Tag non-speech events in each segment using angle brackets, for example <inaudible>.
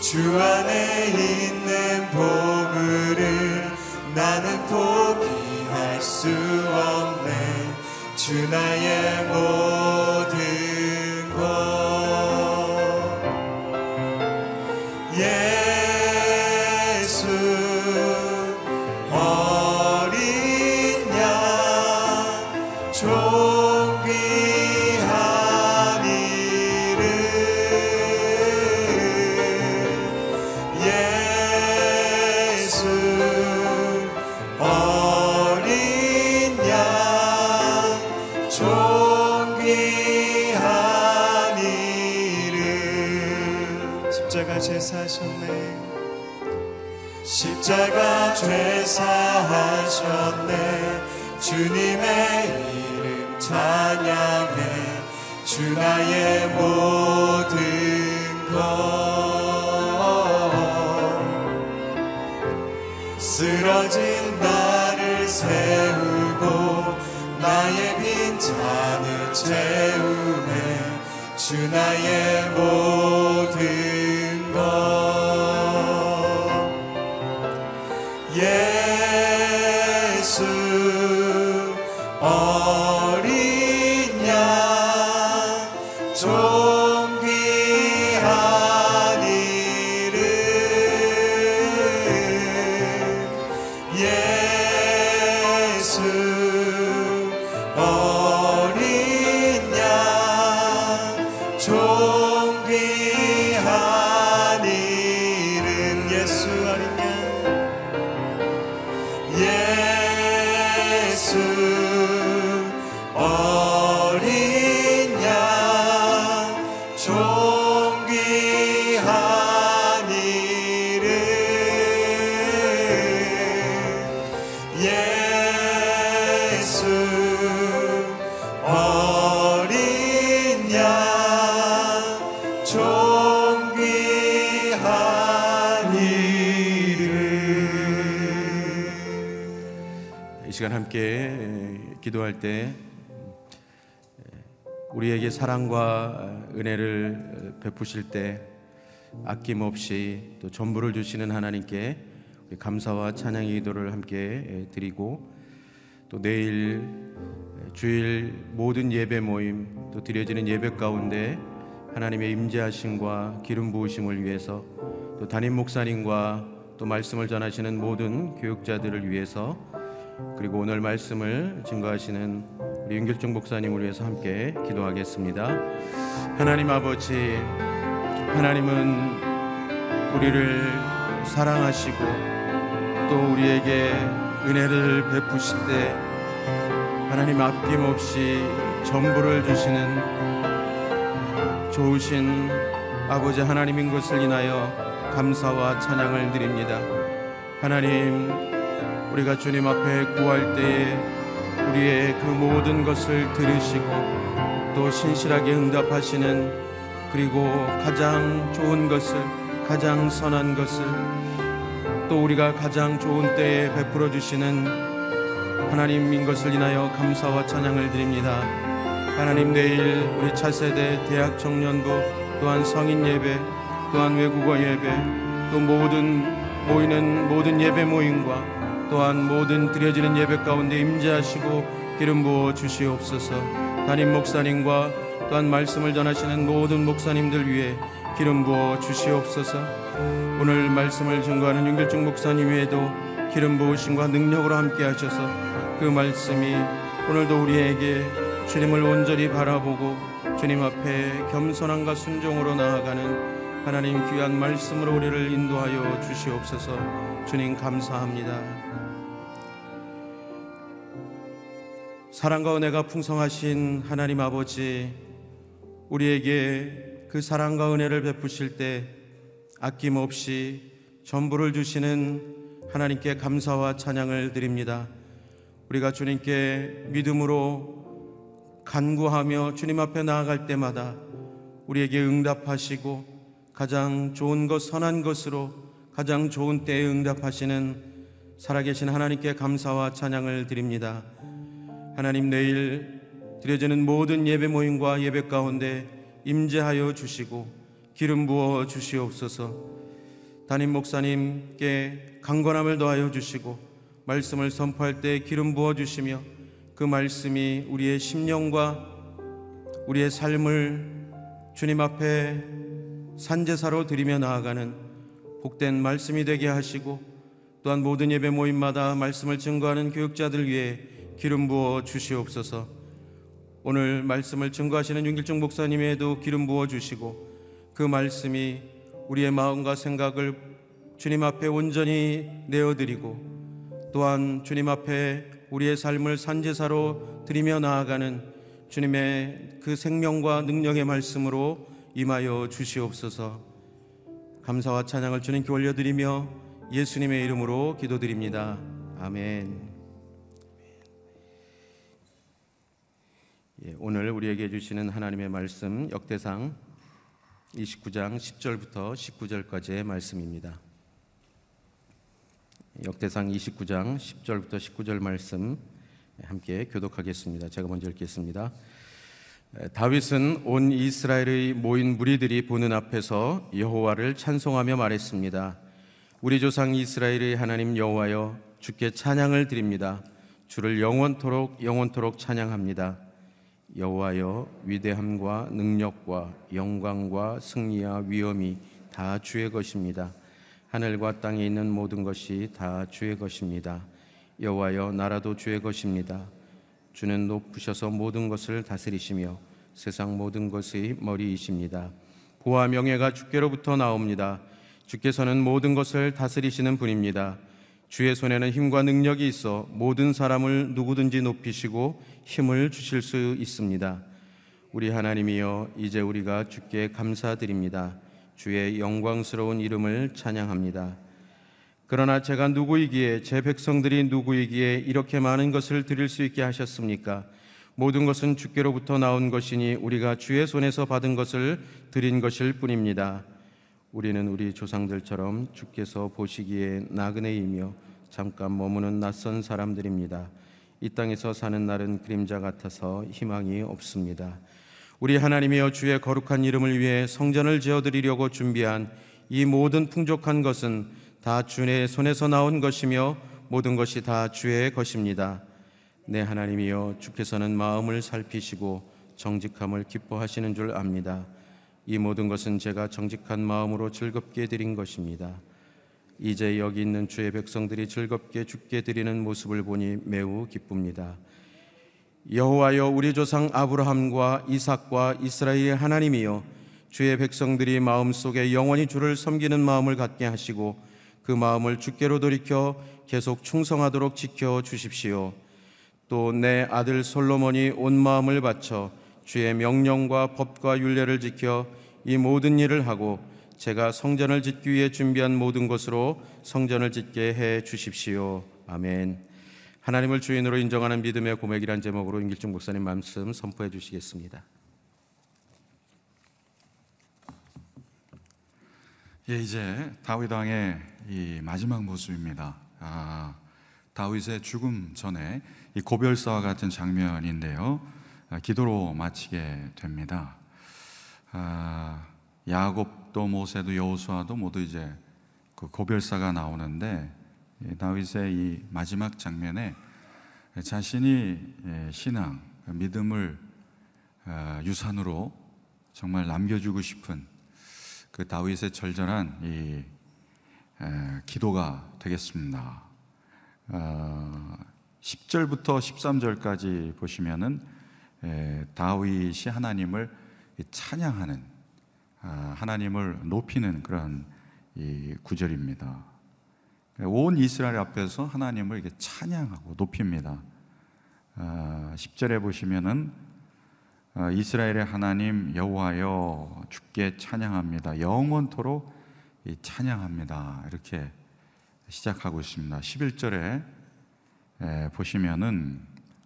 주 안에 있는 보물을 나는 포기할 수 없네. 주 나의 몸 늘어진 나를 세우고 나의 빈 잔을 채우네. 주 나의 모든 이 시간 함께 기도할 때 우리에게 사랑과 은혜를 베푸실 때 아낌없이 또 전부를 주시는 하나님께 감사와 찬양 기도를 함께 드리고 또 내일 주일 모든 예배 모임 또 드려지는 예배 가운데 하나님의 임재하심과 기름 부으심을 위해서 또 담임 목사님과 또 말씀을 전하시는 모든 교육자들을 위해서 그리고 오늘 말씀을 증거하시는 우리 윤길중 목사님을 위해서 함께 기도하겠습니다. 하나님 아버지, 하나님은 우리를 사랑하시고 또 우리에게 은혜를 베푸실 때 하나님 아낌없이 전부를 주시는 좋으신 아버지 하나님인 것을 인하여 감사와 찬양을 드립니다. 하나님, 우리가 주님 앞에 구할 때에 우리의 그 모든 것을 들으시고 또 신실하게 응답하시는 그리고 가장 좋은 것을 가장 선한 것을 또 우리가 가장 좋은 때에 베풀어 주시는 하나님인 것을 인하여 감사와 찬양을 드립니다. 하나님 내일 우리 차세대 대학 청년부 또한 성인 예배 또한 외국어 예배 또 모든 모이는 모든 예배 모임과 또한 모든 드려지는 예배 가운데 임재하시고 기름 부어 주시옵소서. 담임 목사님과 또한 말씀을 전하시는 모든 목사님들 위해 기름 부어 주시옵소서. 오늘 말씀을 증거하는 윤길중 목사님 외에도 기름 부으심과 능력으로 함께 하셔서 그 말씀이 오늘도 우리에게 주님을 온전히 바라보고 주님 앞에 겸손함과 순종으로 나아가는 하나님 귀한 말씀으로 우리를 인도하여 주시옵소서 주님 감사합니다. 사랑과 은혜가 풍성하신 하나님 아버지 우리에게 그 사랑과 은혜를 베푸실 때 아낌없이 전부를 주시는 하나님께 감사와 찬양을 드립니다. 우리가 주님께 믿음으로 간구하며 주님 앞에 나아갈 때마다 우리에게 응답하시고 가장 좋은 것 선한 것으로 가장 좋은 때에 응답하시는 살아계신 하나님께 감사와 찬양을 드립니다. 하나님 내일 드려지는 모든 예배 모임과 예배 가운데 임재하여 주시고 기름 부어 주시옵소서. 담임 목사님께 강건함을 더하여 주시고 말씀을 선포할 때 기름 부어 주시며 그 말씀이 우리의 심령과 우리의 삶을 주님 앞에 산제사로 드리며 나아가는 복된 말씀이 되게 하시고 또한 모든 예배 모임마다 말씀을 증거하는 교육자들 위해 기름 부어 주시옵소서. 오늘 말씀을 증거하시는 윤길중 목사님에도 기름 부어 주시고 그 말씀이 우리의 마음과 생각을 주님 앞에 온전히 내어드리고 또한 주님 앞에 우리의 삶을 산제사로 드리며 나아가는 주님의 그 생명과 능력의 말씀으로 임하여 주시옵소서. 감사와 찬양을 주님께 올려드리며 예수님의 이름으로 기도드립니다. 아멘. 예, 오늘 우리에게 주시는 하나님의 말씀 역대상 29장 10절부터 19절까지의 말씀입니다. 역대상 29장 10절부터 19절 말씀 함께 교독하겠습니다. 제가 먼저 읽겠습니다. 다윗은 온 이스라엘의 모인 무리들이 보는 앞에서 여호와를 찬송하며 말했습니다. 우리 조상 이스라엘의 하나님 여호와여 주께 찬양을 드립니다. 주를 영원토록 영원토록 찬양합니다. 여호와여 위대함과 능력과 영광과 승리와 위엄이 다 주의 것입니다. 하늘과 땅에 있는 모든 것이 다 주의 것입니다. 여호와여 나라도 주의 것입니다. 주는 높으셔서 모든 것을 다스리시며 세상 모든 것의 머리이십니다. 부와 명예가 주께로부터 나옵니다. 주께서는 모든 것을 다스리시는 분입니다. 주의 손에는 힘과 능력이 있어 모든 사람을 누구든지 높이시고 힘을 주실 수 있습니다. 우리 하나님이여 이제 우리가 주께 감사드립니다. 주의 영광스러운 이름을 찬양합니다. 그러나 제가 누구이기에 제 백성들이 누구이기에 이렇게 많은 것을 드릴 수 있게 하셨습니까? 모든 것은 주께로부터 나온 것이니 우리가 주의 손에서 받은 것을 드린 것일 뿐입니다. 우리는 우리 조상들처럼 주께서 보시기에 나그네이며 잠깐 머무는 낯선 사람들입니다. 이 땅에서 사는 날은 그림자 같아서 희망이 없습니다. 우리 하나님이여 주의 거룩한 이름을 위해 성전을 지어드리려고 준비한 이 모든 풍족한 것은 다 주의 손에서 나온 것이며 모든 것이 다 주의 것입니다. 내 하나님이여 주께서는 마음을 살피시고 정직함을 기뻐하시는 줄 압니다. 이 모든 것은 제가 정직한 마음으로 즐겁게 드린 것입니다. 이제 여기 있는 주의 백성들이 즐겁게 죽게 드리는 모습을 보니 매우 기쁩니다. 여호와여 우리 조상 아브라함과 이삭과 이스라엘의 하나님이여 주의 백성들이 마음속에 영원히 주를 섬기는 마음을 갖게 하시고 그 마음을 주께로 돌이켜 계속 충성하도록 지켜 주십시오. 또 내 아들 솔로몬이 온 마음을 바쳐 주의 명령과 법과 율례를 지켜 이 모든 일을 하고 제가 성전을 짓기 위해 준비한 모든 것으로 성전을 짓게 해 주십시오. 아멘. 하나님을 주인으로 인정하는 믿음의 고백이란 제목으로 임길중 목사님 말씀 선포해 주시겠습니다. 예, 이제 다윗 왕의 이 마지막 모습입니다. 아, 다윗의 죽음 전에 이 고별사와 같은 장면인데요. 아, 기도로 마치게 됩니다. 아, 야곱도 모세도 여호수아도 모두 이제 그 고별사가 나오는데 이 다윗의 이 마지막 장면에 자신이 예, 신앙, 믿음을 아, 유산으로 정말 남겨주고 싶은 그 다윗의 절절한 이 에, 기도가 되겠습니다. 어, 10절부터 13절까지 보시면은 에, 다윗이 하나님을 이 찬양하는 아, 하나님을 높이는 그런 이 구절입니다. 온 이스라엘 앞에서 하나님을 이렇게 찬양하고 높입니다. 아, 10절에 보시면은 아, 이스라엘의 하나님 여호와여 주께 찬양합니다. 영원토록 이 찬양합니다. 이렇게 시작하고 있습니다. 11절에 에, 보시면은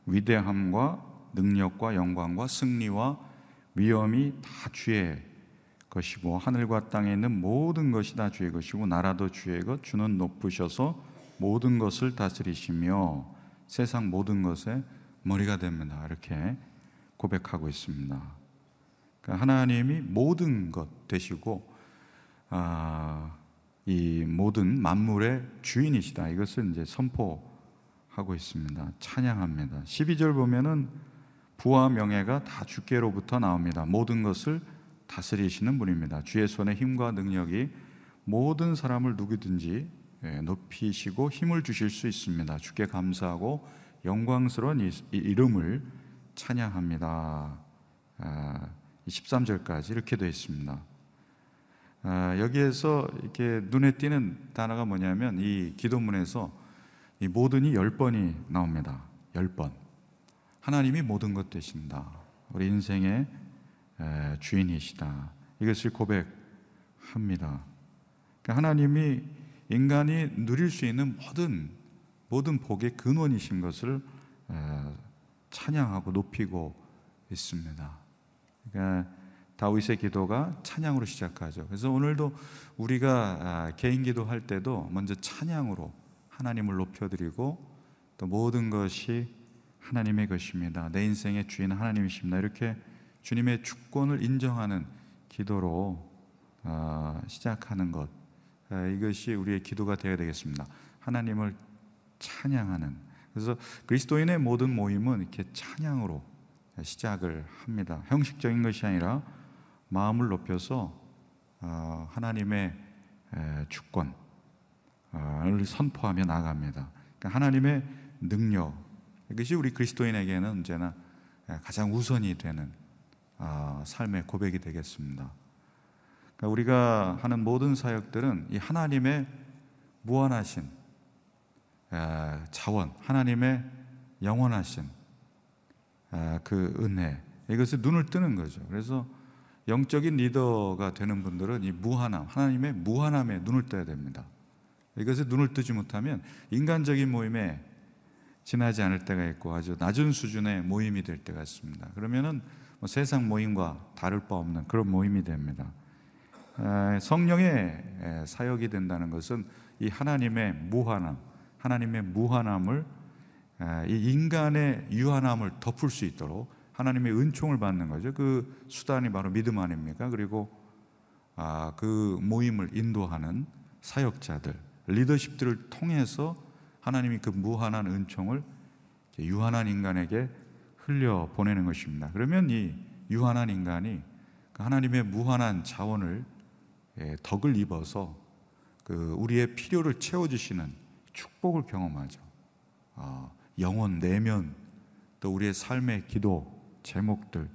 위대함과 능력과 영광과 승리와 위엄이 다 주의 것이고 하늘과 땅에 있는 모든 것이 다 주의 것이고 나라도 주의 것 주는 높으셔서 모든 것을 다스리시며 세상 모든 것의 머리가 됩니다. 이렇게 고백하고 있습니다. 그러니까 하나님이 모든 것 되시고 아, 이 모든 만물의 주인이시다. 이것을 이제 선포하고 있습니다. 찬양합니다. 12절 보면은 부와 명예가 다 주께로부터 나옵니다. 모든 것을 다스리시는 분입니다. 주의 손에 힘과 능력이 모든 사람을 누구든지 예, 높이시고 힘을 주실 수 있습니다. 주께 감사하고 영광스러운 이름을 찬양합니다. 아, 13절까지 이렇게 되어 있습니다. 아, 여기에서 이렇게 눈에 띄는 단어가 뭐냐면 이 기도문에서 이 모든이 열 번이 나옵니다. 열 번. 하나님이 모든 것 되신다. 우리 인생의 에, 주인이시다. 이것을 고백합니다. 그러니까 하나님이 인간이 누릴 수 있는 모든 모든 복의 근원이신 것을 에, 찬양하고 높이고 있습니다. 그러니까 다윗의 기도가 찬양으로 시작하죠. 그래서 오늘도 우리가 아, 개인 기도할 때도 먼저 찬양으로 하나님을 높여드리고 또 모든 것이 하나님의 것입니다. 내 인생의 주인 하나님이십니다. 이렇게 주님의 주권을 인정하는 기도로 아, 시작하는 것 아, 이것이 우리의 기도가 되어야 되겠습니다. 하나님을 찬양하는 그래서 그리스도인의 모든 모임은 이렇게 찬양으로 시작을 합니다. 형식적인 것이 아니라 마음을 높여서 어, 하나님의 주권을 선포하며 나갑니다. 그러니까 하나님의 능력 이것이 우리 그리스도인에게는 언제나 가장 우선이 되는 어, 삶의 고백이 되겠습니다. 그러니까 우리가 하는 모든 사역들은 이 하나님의 무한하신 자원, 하나님의 영원하신 그 은혜 이것을 눈을 뜨는 거죠. 그래서 영적인 리더가 되는 분들은 이 무한함, 하나님의 무한함에 눈을 떠야 됩니다. 이것에 눈을 뜨지 못하면 인간적인 모임에 지나지 않을 때가 있고 아주 낮은 수준의 모임이 될 때가 있습니다. 그러면은 뭐 세상 모임과 다를 바 없는 그런 모임이 됩니다. 성령의 사역이 된다는 것은 이 하나님의 무한함, 하나님의 무한함을 아, 이 인간의 유한함을 덮을 수 있도록 하나님의 은총을 받는 거죠. 그 수단이 바로 믿음 아닙니까? 그리고 아, 그 모임을 인도하는 사역자들, 리더십들을 통해서 하나님이 그 무한한 은총을 유한한 인간에게 흘려 보내는 것입니다. 그러면 이 유한한 인간이 그 하나님의 무한한 자원을 예, 덕을 입어서 그 우리의 필요를 채워주시는 축복을 경험하죠. 아, 영혼 내면 또 우리의 삶의 기도 제목들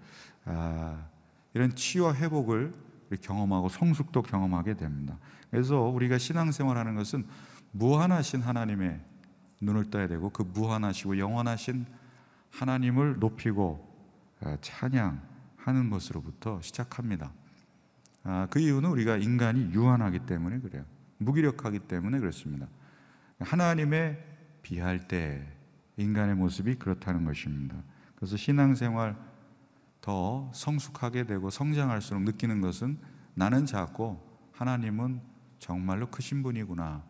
아, 이런 치유와 회복을 경험하고 성숙도 경험하게 됩니다. 그래서 우리가 신앙생활하는 것은 무한하신 하나님의 눈을 떠야 되고 그 무한하시고 영원하신 하나님을 높이고 아, 찬양하는 것으로부터 시작합니다. 아, 그 이유는 우리가 인간이 유한하기 때문에 그래요. 무기력하기 때문에 그렇습니다. 하나님의 비할 때 인간의 모습이 그렇다는 것입니다. 그래서 신앙생활 더 성숙하게 되고 성장할수록 느끼는 것은 나는 작고 하나님은 정말로 크신 분이구나.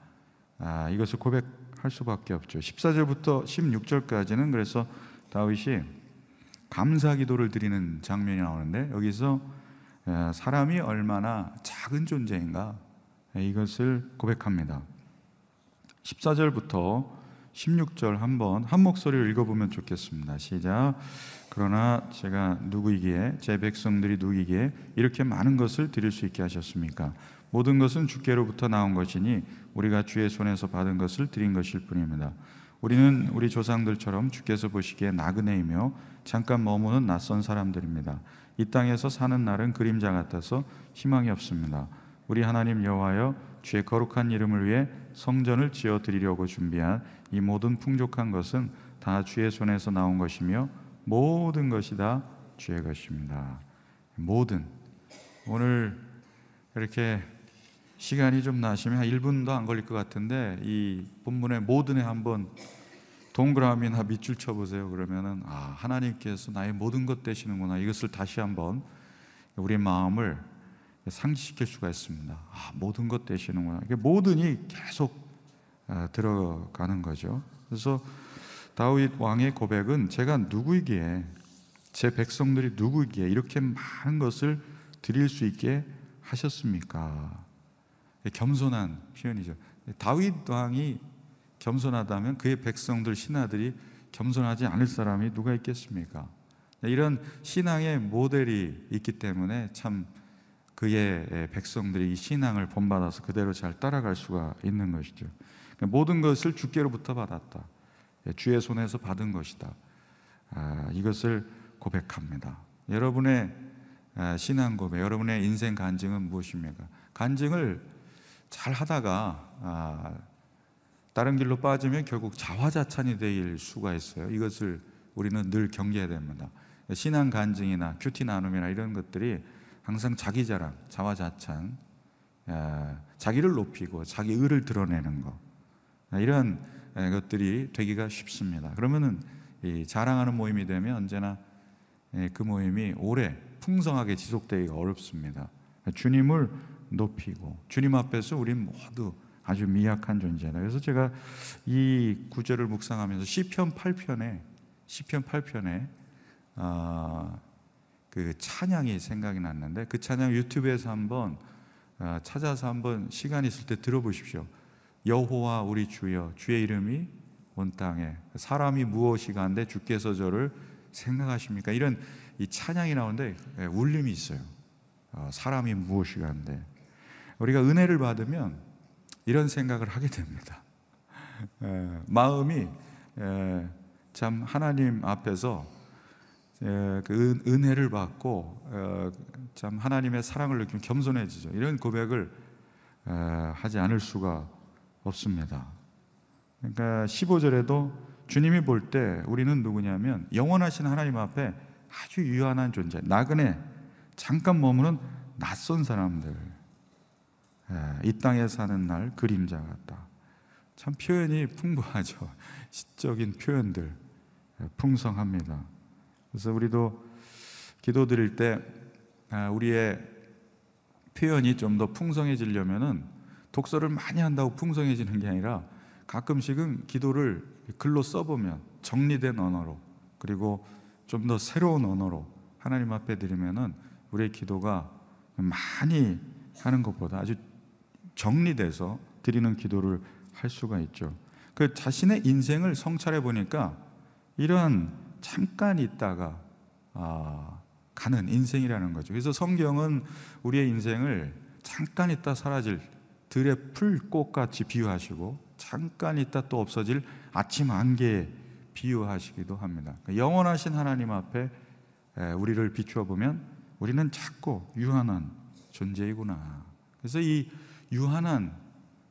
아, 이것을 고백할 수밖에 없죠. 14절부터 16절까지는 그래서 다윗이 감사 기도를 드리는 장면이 나오는데 여기서 사람이 얼마나 작은 존재인가 이것을 고백합니다. 14절부터 16절 한번 한 목소리로 읽어보면 좋겠습니다. 시작. 그러나 제가 누구이기에 제 백성들이 누구이기에 이렇게 많은 것을 드릴 수 있게 하셨습니까? 모든 것은 주께로부터 나온 것이니 우리가 주의 손에서 받은 것을 드린 것일 뿐입니다. 우리는 우리 조상들처럼 주께서 보시기에 나그네이며 잠깐 머무는 낯선 사람들입니다. 이 땅에서 사는 날은 그림자 같아서 희망이 없습니다. 우리 하나님 여호와여 주의 거룩한 이름을 위해 성전을 지어 드리려고 준비한 이 모든 풍족한 것은 다 주의 손에서 나온 것이며 모든 것이 다 주의 것입니다. 모든 오늘 이렇게 시간이 좀 나시면 한 1분도 안 걸릴 것 같은데 이 본문의 모든 에 한번 동그라미나 밑줄 쳐 보세요. 그러면은 아, 하나님께서 나의 모든 것 되시는구나. 이것을 다시 한번 우리 마음을 상기시킬 수가 있습니다. 아, 모든 것 되시는구나. 이게 모든이 계속 아, 들어가는 거죠. 그래서 다윗 왕의 고백은 제가 누구이기에 제 백성들이 누구이기에 이렇게 많은 것을 드릴 수 있게 하셨습니까? 겸손한 표현이죠. 다윗 왕이 겸손하다면 그의 백성들 신하들이 겸손하지 않을 사람이 누가 있겠습니까? 이런 신앙의 모델이 있기 때문에 참 그의 백성들이 이 신앙을 본받아서 그대로 잘 따라갈 수가 있는 것이죠. 모든 것을 주께로부터 받았다. 주의 손에서 받은 것이다. 아, 이것을 고백합니다. 여러분의 아, 신앙 고백, 여러분의 인생 간증은 무엇입니까? 간증을 잘 하다가 아, 다른 길로 빠지면 결국 자화자찬이 될 수가 있어요. 이것을 우리는 늘 경계해야 됩니다. 신앙 간증이나 큐티 나눔이나 이런 것들이 항상 자기 자랑, 자화자찬, 자기를 높이고 자기 의를 드러내는 것 이런 것들이 되기가 쉽습니다. 그러면은 자랑하는 모임이 되면 언제나 그 모임이 오래 풍성하게 지속되기가 어렵습니다. 주님을 높이고 주님 앞에서 우리 모두 아주 미약한 존재다. 그래서 제가 이 구절을 묵상하면서 시편 8편에 시편 8편에 아, 그 찬양이 생각이 났는데 그 찬양 유튜브에서 한번 아, 찾아서 한번 시간 있을 때 들어보십시오. 여호와 우리 주여 주의 이름이 온 땅에 사람이 무엇이간데 주께서 저를 생각하십니까? 이런 이 찬양이 나오는데 예, 울림이 있어요. 어, 사람이 무엇이간데 우리가 은혜를 받으면 이런 생각을 하게 됩니다. 에, <laughs> 마음이 에, 참 하나님 앞에서 에, 그 은, 혜를 받고 어, 참 하나님의 사랑을 느끼면 겸손해지죠. 이런 고백을 하지 않을 수가 없습니다. 그러니까 15절에도 주님이 볼 때 우리는 누구냐면 영원하신 하나님 앞에 아주 유한한 존재, 나그네, 잠깐 머무는 낯선 사람들. 예, 이 땅에 사는 날 그림자 같다. 참 표현이 풍부하죠. <laughs> 시적인 표현들 예, 풍성합니다. 그래서 우리도 기도 드릴 때 아, 우리의 표현이 좀 더 풍성해지려면은 독서를 많이 한다고 풍성해지는 게 아니라 가끔씩은 기도를 글로 써보면 정리된 언어로 그리고 좀 더 새로운 언어로 하나님 앞에 드리면은 우리의 기도가 많이 하는 것보다 아주 정리돼서 드리는 기도를 할 수가 있죠. 그 자신의 인생을 성찰해 보니까 이런 잠깐 있다가 아, 가는 인생이라는 거죠. 그래서 성경은 우리의 인생을 잠깐 있다 사라질 들의 풀꽃같이 비유하시고 잠깐 있다 또 없어질 아침 안개에 비유하시기도 합니다. 그러니까 영원하신 하나님 앞에 에, 우리를 비추어 보면 우리는 작고 유한한 존재이구나. 그래서 이 유한한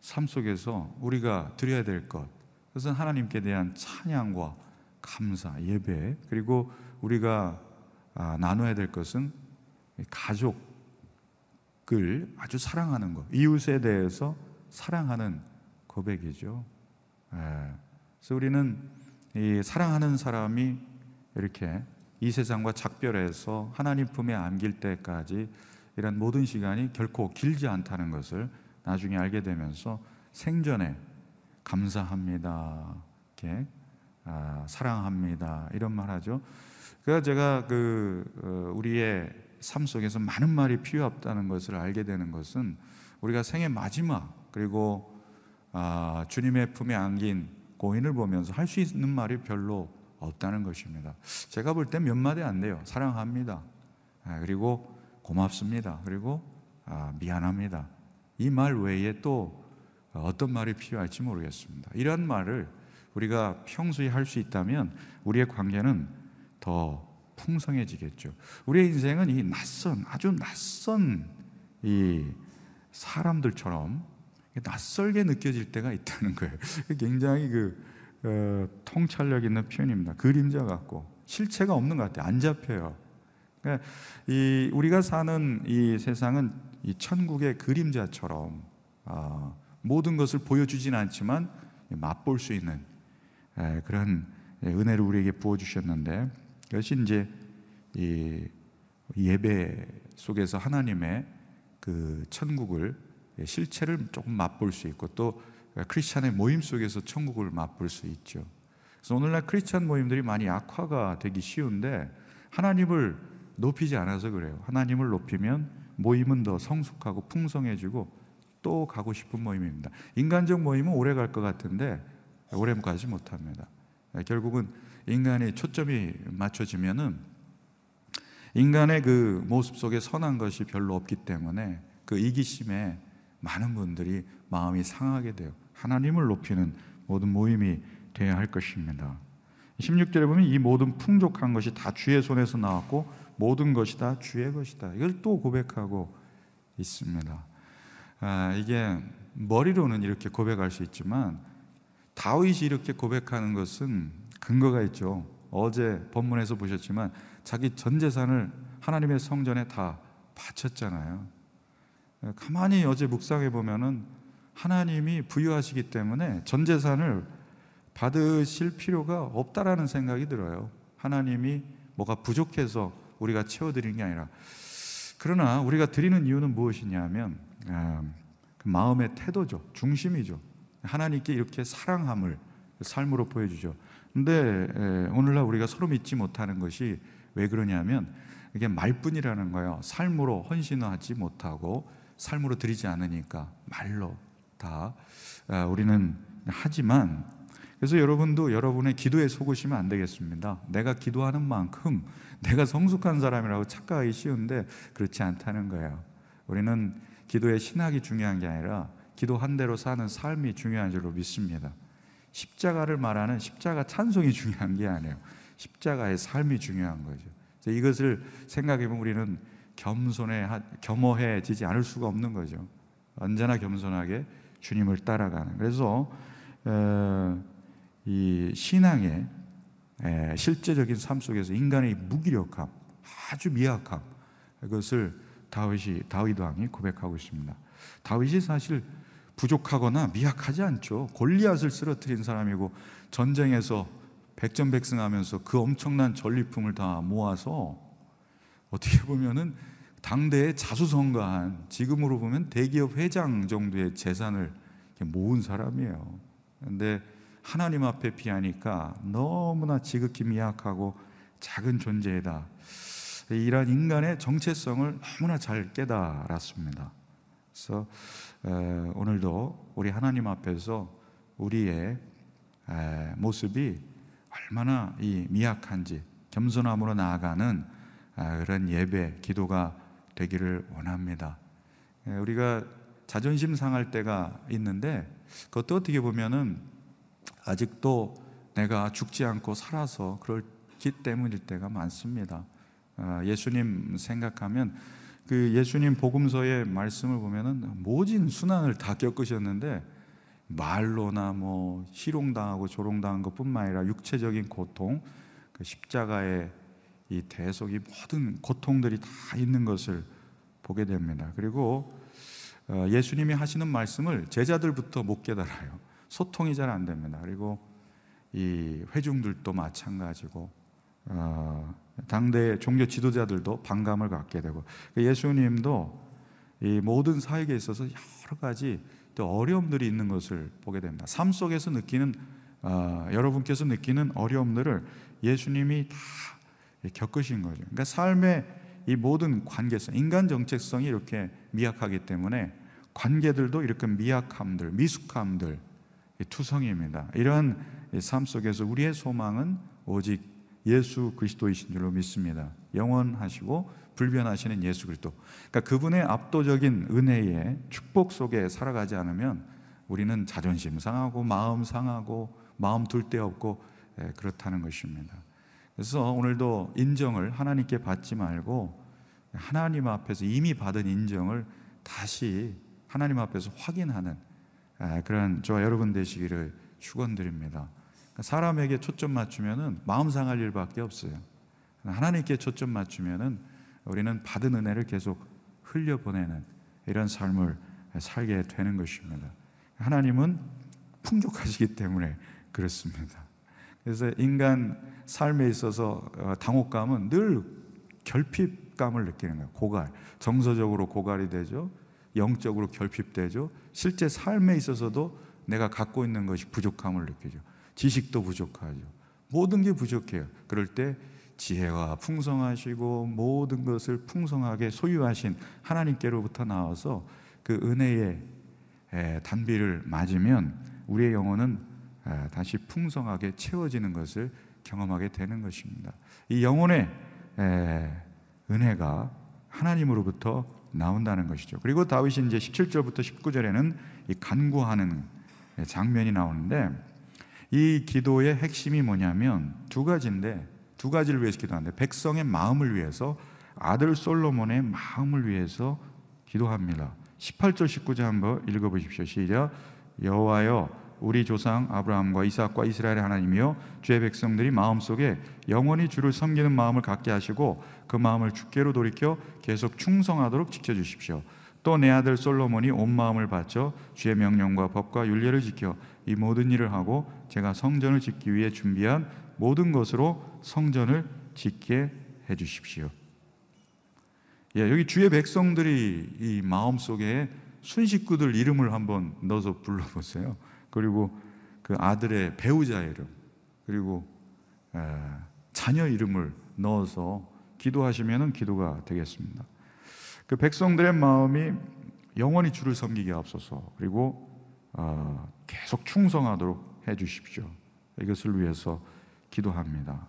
삶 속에서 우리가 드려야 될 것, 그것은 하나님께 대한 찬양과 감사, 예배, 그리고 우리가 아, 나눠야 될 것은 가족을 아주 사랑하는 것, 이웃에 대해서 사랑하는 고백이죠. 예. 그래서 우리는 이 사랑하는 사람이 이렇게 이 세상과 작별해서 하나님 품에 안길 때까지 이런 모든 시간이 결코 길지 않다는 것을 나중에 알게 되면서 생전에 감사합니다. 이렇게 아, 사랑합니다. 이런 말 하죠. 그래서 제가 그 어, 우리의 삶 속에서 많은 말이 필요 없다는 것을 알게 되는 것은 우리가 생의 마지막 그리고 아, 주님의 품에 안긴 고인을 보면서 할 수 있는 말이 별로 없다는 것입니다. 제가 볼땐몇 마디 안 돼요. 사랑합니다. 아, 그리고 고맙습니다. 그리고 아, 미안합니다. 이 말 외에 또 어떤 말이 필요할지 모르겠습니다. 이런 말을 우리가 평소에 할 수 있다면 우리의 관계는 더 풍성해지겠죠. 우리의 인생은 이 낯선 아주 낯선 이 사람들처럼 낯설게 느껴질 때가 있다는 거예요. 굉장히 그 어, 통찰력 있는 표현입니다. 그림자 같고 실체가 없는 것 같아요. 안 잡혀요. 그러니까 이 우리가 사는 이 세상은 이 천국의 그림자처럼 아, 모든 것을 보여주진 않지만 맛볼 수 있는 에, 그런 은혜를 우리에게 부어 주셨는데 그것이 이제 이 예배 속에서 하나님의 그 천국을 실체를 조금 맛볼 수 있고 또 크리스찬의 모임 속에서 천국을 맛볼 수 있죠. 그래서 오늘날 크리스찬 모임들이 많이 악화가 되기 쉬운데 하나님을 높이지 않아서 그래요. 하나님을 높이면 모임은 더 성숙하고 풍성해지고 또 가고 싶은 모임입니다. 인간적 모임은 오래 갈 것 같은데 오래 가지 못합니다. 결국은 인간의 초점이 맞춰지면은 인간의 그 모습 속에 선한 것이 별로 없기 때문에 그 이기심에 많은 분들이 마음이 상하게 돼요. 하나님을 높이는 모든 모임이 되어야 할 것입니다. 16절에 보면 이 모든 풍족한 것이 다 주의 손에서 나왔고 모든 것이 다 주의 것이다. 이걸 또 고백하고 있습니다. 아, 이게 머리로는 이렇게 고백할 수 있지만 다윗이 이렇게 고백하는 것은 근거가 있죠. 어제 본문에서 보셨지만 자기 전 재산을 하나님의 성전에 다 바쳤잖아요. 가만히 어제 묵상해 보면은 하나님이 부유하시기 때문에 전 재산을 받으실 필요가 없다라는 생각이 들어요. 하나님이 뭐가 부족해서 우리가 채워드리는 게 아니라 그러나 우리가 드리는 이유는 무엇이냐면 아, 그 마음의 태도죠, 중심이죠. 하나님께 이렇게 사랑함을 삶으로 보여주죠. 근데 오늘날 우리가 서로 믿지 못하는 것이 왜 그러냐면 이게 말뿐이라는 거예요. 삶으로 헌신하지 못하고 삶으로 드리지 않으니까 말로 다 아, 우리는 하지만 그래서 여러분도 여러분의 기도에 속으시면 안 되겠습니다. 내가 기도하는 만큼 내가 성숙한 사람이라고 착각하기 쉬운데 그렇지 않다는 거예요. 우리는 기도의 신학이 중요한 게 아니라 기도한 대로 사는 삶이 중요한 줄로 믿습니다. 십자가를 말하는 십자가 찬송이 중요한 게 아니에요. 십자가의 삶이 중요한 거죠. 이것을 생각해 보면 우리는 겸손해 겸허해지지 않을 수가 없는 거죠. 언제나 겸손하게 주님을 따라가는. 그래서 어, 이 신앙의 실제적인 삶 속에서 인간의 무기력함, 아주 미약함 그것을 다윗이 다윗 왕이 고백하고 있습니다. 다윗이 사실 부족하거나 미약하지 않죠. 골리앗을 쓰러뜨린 사람이고 전쟁에서 백전백승하면서 그 엄청난 전리품을 다 모아서 어떻게 보면은 당대의 자수성가한 지금으로 보면 대기업 회장 정도의 재산을 모은 사람이에요. 근데 하나님 앞에 비하니까 너무나 지극히 미약하고 작은 존재이다. 이러한 인간의 정체성을 너무나 잘 깨달았습니다. 그래서 에, 오늘도 우리 하나님 앞에서 우리의 에, 모습이 얼마나 이 미약한지 겸손함으로 나아가는 아, 그런 예배, 기도가 되기를 원합니다. 에, 우리가 자존심 상할 때가 있는데 그것도 어떻게 보면은 아직도 내가 죽지 않고 살아서 그렇기 때문일 때가 많습니다. 아, 예수님 생각하면 그 예수님 복음서의 말씀을 보면은 모진 순환을 다 겪으셨는데 말로나 뭐 희롱당하고 조롱당한 것뿐만 아니라 육체적인 고통, 그 십자가의 이 대속이 모든 고통들이 다 있는 것을 보게 됩니다. 그리고 어, 예수님이 하시는 말씀을 제자들부터 못 깨달아요. 소통이 잘 안 됩니다. 그리고 이 회중들도 마찬가지고 어, 당대 종교 지도자들도 반감을 갖게 되고 그 예수님도 이 모든 사역에 있어서 여러 가지 또 어려움들이 있는 것을 보게 됩니다. 삶 속에서 느끼는 어, 여러분께서 느끼는 어려움들을 예수님이 다 겪으신 거죠. 그러니까 삶의 이 모든 관계성, 인간 정체성이 이렇게 미약하기 때문에 관계들도 이렇게 미약함들, 미숙함들, 투성입니다. 이러한 삶 속에서 우리의 소망은 오직 예수 그리스도이신 줄로 믿습니다. 영원하시고 불변하시는 예수 그리스도. 그러니까 그분의 압도적인 은혜의 축복 속에 살아가지 않으면 우리는 자존심 상하고 마음 상하고 마음 둘 데 없고 예, 그렇다는 것입니다. 그래서 오늘도 인정을 하나님께 받지 말고 하나님 앞에서 이미 받은 인정을 다시 하나님 앞에서 확인하는 아, 그런 저와 여러분 되시기를 축원드립니다. 사람에게 초점 맞추면은 마음 상할 일밖에 없어요. 하나님께 초점 맞추면은 우리는 받은 은혜를 계속 흘려 보내는 이런 삶을 살게 되는 것입니다. 하나님은 풍족하시기 때문에 그렇습니다. 그래서 인간 삶에 있어서 어, 당혹감은 늘 결핍감을 느끼는 거예요. 고갈, 정서적으로 고갈이 되죠. 영적으로 결핍되죠. 실제 삶에 있어서도 내가 갖고 있는 것이 부족함을 느끼죠. 지식도 부족하죠. 모든 게 부족해요. 그럴 때 지혜가 풍성하시고 모든 것을 풍성하게 소유하신 하나님께로부터 나와서 그 은혜의 단비를 맞으면 우리의 영혼은 다시 풍성하게 채워지는 것을 경험하게 되는 것입니다. 이 영혼의 은혜가 하나님으로부터 나온다는 것이죠. 그리고 다윗이 이제 17절부터 19절에는 이 간구하는 장면이 나오는데 이 기도의 핵심이 뭐냐면 두 가지인데 두 가지를 위해서 기도하는데 백성의 마음을 위해서 아들 솔로몬의 마음을 위해서 기도합니다. 18절 19절 한번 읽어 보십시오. 시작. 여호와여 우리 조상 아브라함과 이삭과 이스라엘의 하나님이여 주의 백성들이 마음속에 영원히 주를 섬기는 마음을 갖게 하시고 그 마음을 주께로 돌이켜 계속 충성하도록 지켜 주십시오. 또 내 아들 솔로몬이 온 마음을 바쳐 주의 명령과 법과 윤례를 지켜 이 모든 일을 하고 제가 성전을 짓기 위해 준비한 모든 것으로 성전을 짓게 해 주십시오. 예, 여기 주의 백성들이 이 마음 속에 순식구들 이름을 한번 넣어서 불러보세요. 그리고 그 아들의 배우자 이름, 그리고 자녀 이름을 넣어서 기도하시면 기도가 되겠습니다. 그 백성들의 마음이 영원히 주를 섬기게 앞서서 그리고 어, 계속 충성하도록 해 주십시오. 이것을 위해서 기도합니다.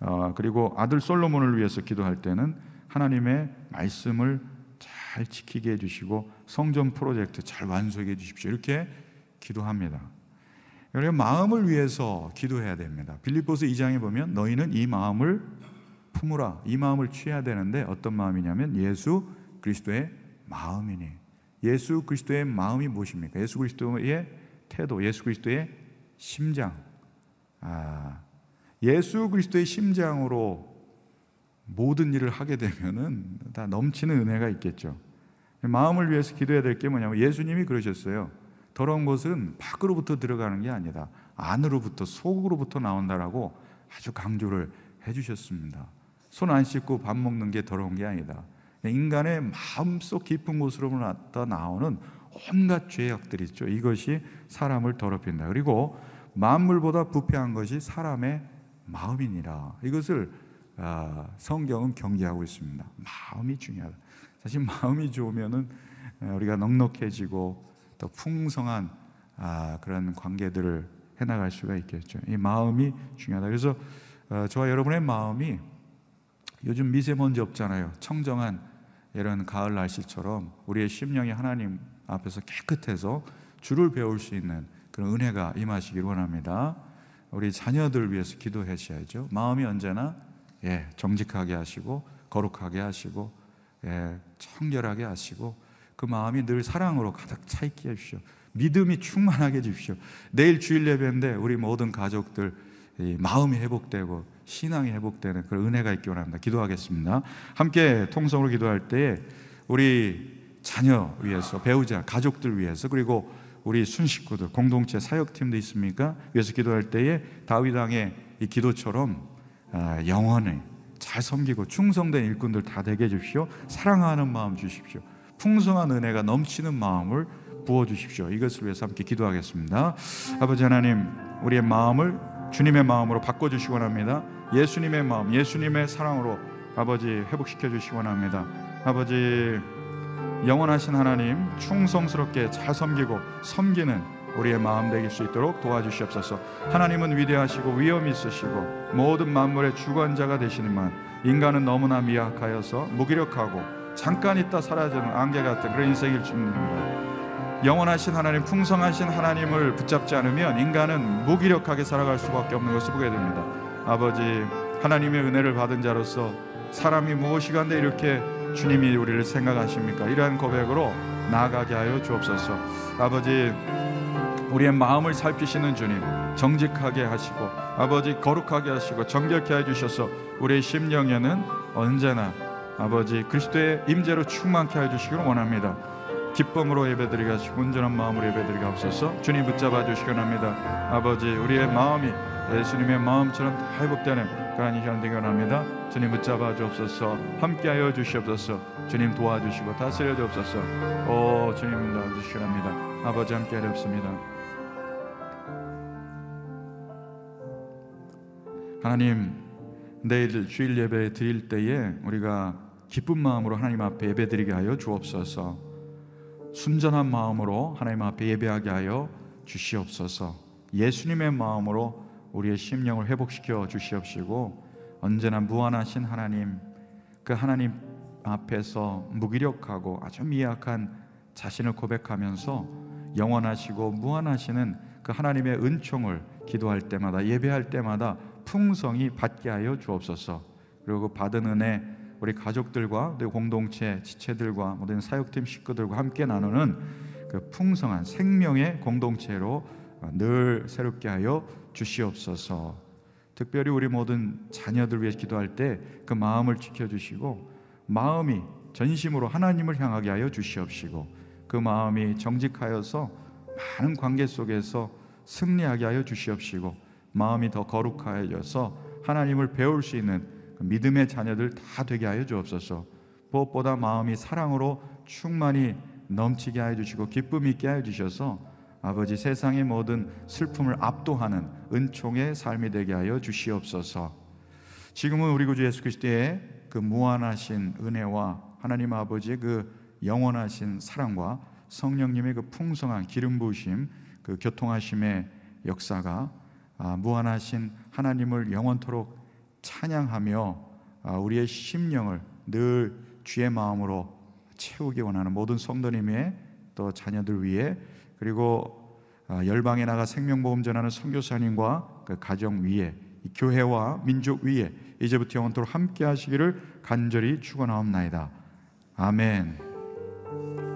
어, 그리고 아들 솔로몬을 위해서 기도할 때는 하나님의 말씀을 잘 지키게 해주시고 성전 프로젝트 잘 완수하게 해주십시오. 이렇게 기도합니다. 그리고 마음을 위해서 기도해야 됩니다. 빌립보스 2장에 보면 너희는 이 마음을 품으라. 이 마음을 취해야 되는데 어떤 마음이냐면 예수 그리스도의 마음이니. 예수 그리스도의 마음이 무엇입니까? 예수 그리스도의 태도, 예수 그리스도의 심장. 아, 예수 그리스도의 심장으로 모든 일을 하게 되면은 다 넘치는 은혜가 있겠죠. 마음을 위해서 기도해야 될 게 뭐냐면 예수님이 그러셨어요. 더러운 것은 밖으로부터 들어가는 게 아니다. 안으로부터 속으로부터 나온다라고 아주 강조를 해주셨습니다. 손 안 씻고 밥 먹는 게 더러운 게 아니다. 인간의 마음속 깊은 곳으로부터 나오는 온갖 죄악들 있죠. 이것이 사람을 더럽힌다. 그리고 만물보다 부패한 것이 사람의 마음이니라. 이것을 아, 성경은 경계하고 있습니다. 마음이 중요하다. 사실 마음이 좋으면은 우리가 넉넉해지고 또 풍성한 아, 그런 관계들을 해나갈 수가 있겠죠. 이 마음이 중요하다. 그래서 어, 저와 여러분의 마음이 요즘 미세먼지 없잖아요. 청정한 이런 가을 날씨처럼 우리의 심령이 하나님 앞에서 깨끗해서 주를 배울 수 있는 그런 은혜가 임하시길 원합니다. 우리 자녀들을 위해서 기도하셔야죠. 마음이 언제나 예, 정직하게 하시고 거룩하게 하시고 예, 청결하게 하시고 그 마음이 늘 사랑으로 가득 차 있게 해주십시오. 믿음이 충만하게 해주십시오. 내일 주일 예배인데 우리 모든 가족들 마음이 회복되고 신앙이 회복되는 그런 은혜가 있기 원합니다. 기도하겠습니다. 함께 통성으로 기도할 때 우리 자녀 위해서 배우자 가족들 위해서 그리고 우리 순식구들 공동체 사역팀도 있습니까? 위해서 기도할 때에 다윗 왕의 이 기도처럼 아, 영원히 잘 섬기고 충성된 일꾼들 다 되게 해주십시오. 사랑하는 마음 주십시오. 풍성한 은혜가 넘치는 마음을 부어 주십시오. 이것을 위해서 함께 기도하겠습니다. 아버지 하나님, 우리의 마음을 주님의 마음으로 바꿔 주시기 원합니다. 예수님의 마음, 예수님의 사랑으로 아버지 회복시켜 주시기 원합니다. 아버지 영원하신 하나님 충성스럽게 잘 섬기고 섬기는 우리의 마음 되길 수 있도록 도와주시옵소서. 하나님은 위대하시고 위엄 있으시고 모든 만물의 주관자가 되시니만 인간은 너무나 미약하여서 무기력하고 잠깐 있다 사라지는 안개 같은 그런 인생일 줄입니다. 영원하신 하나님, 풍성하신 하나님을 붙잡지 않으면 인간은 무기력하게 살아갈 수밖에 없는 것을 보게 됩니다. 아버지, 하나님의 은혜를 받은 자로서 사람이 무엇이간데 이렇게 주님이 우리를 생각하십니까? 이러한 고백으로 나아가게 하여 주옵소서. 아버지, 우리의 마음을 살피시는 주님, 정직하게 하시고 아버지 거룩하게 하시고 정결케 해 주셔서 우리의 심령에는 언제나 아버지 그리스도의 임재로 충만케 해 주시기를 원합니다. 기쁨으로 예배드리게 하시고 온전한 마음으로 예배드리게 하옵소서. 주님 붙잡아 주시기 원합니다. 아버지 우리의 마음이 예수님의 마음처럼 다 회복되는 그러한 시간 되기 원합니다. 주님 붙잡아 주옵소서. 함께하여 주시옵소서. 주님 도와주시고 다스려 주옵소서. 오 주님 도와주시기 원합니다. 아버지 함께 하렵습니다. 하나님 내일 주일 예배 드릴 때에 우리가 기쁜 마음으로 하나님 앞에 예배드리게 하여 주옵소서. 순전한 마음으로 하나님 앞에 예배하게 하여 주시옵소서. 예수님의 마음으로 우리의 심령을 회복시켜 주시옵시고 언제나 무한하신 하나님 그 하나님 앞에서 무기력하고 아주 미약한 자신을 고백하면서 영원하시고 무한하시는 그 하나님의 은총을 기도할 때마다 예배할 때마다 풍성히 받게 하여 주옵소서. 그리고 받은 은혜 우리 가족들과 공동체 지체들과 모든 사역팀 식구들과 함께 나누는 그 풍성한 생명의 공동체로 늘 새롭게 하여 주시옵소서. 특별히 우리 모든 자녀들 위해 기도할 때 그 마음을 지켜주시고 마음이 전심으로 하나님을 향하게 하여 주시옵시고 그 마음이 정직하여서 많은 관계 속에서 승리하게 하여 주시옵시고 마음이 더 거룩하여져서 하나님을 배울 수 있는 그 믿음의 자녀들 다 되게 하여 주옵소서. 무엇보다 마음이 사랑으로 충만히 넘치게 하여 주시고 기쁨 있게 하여 주셔서 아버지 세상의 모든 슬픔을 압도하는 은총의 삶이 되게 하여 주시옵소서. 지금은 우리 구주 예수 그리스도의 그 무한하신 은혜와 하나님 아버지의 그 영원하신 사랑과 성령님의 그 풍성한 기름 부으심, 그 교통하심의 역사가 아, 무한하신 하나님을 영원토록 찬양하며 아, 우리의 심령을 늘 주의 마음으로 채우기 원하는 모든 성도님의 또 자녀들 위해 그리고 아, 열방에 나가 생명보험 전하는 선교사님과 그 가정 위에 교회와 민족 위에 이제부터 영원토록 함께 하시기를 간절히 축원하옵나이다. 아멘.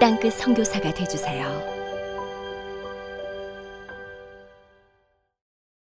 땅끝 선교사가 되주세요.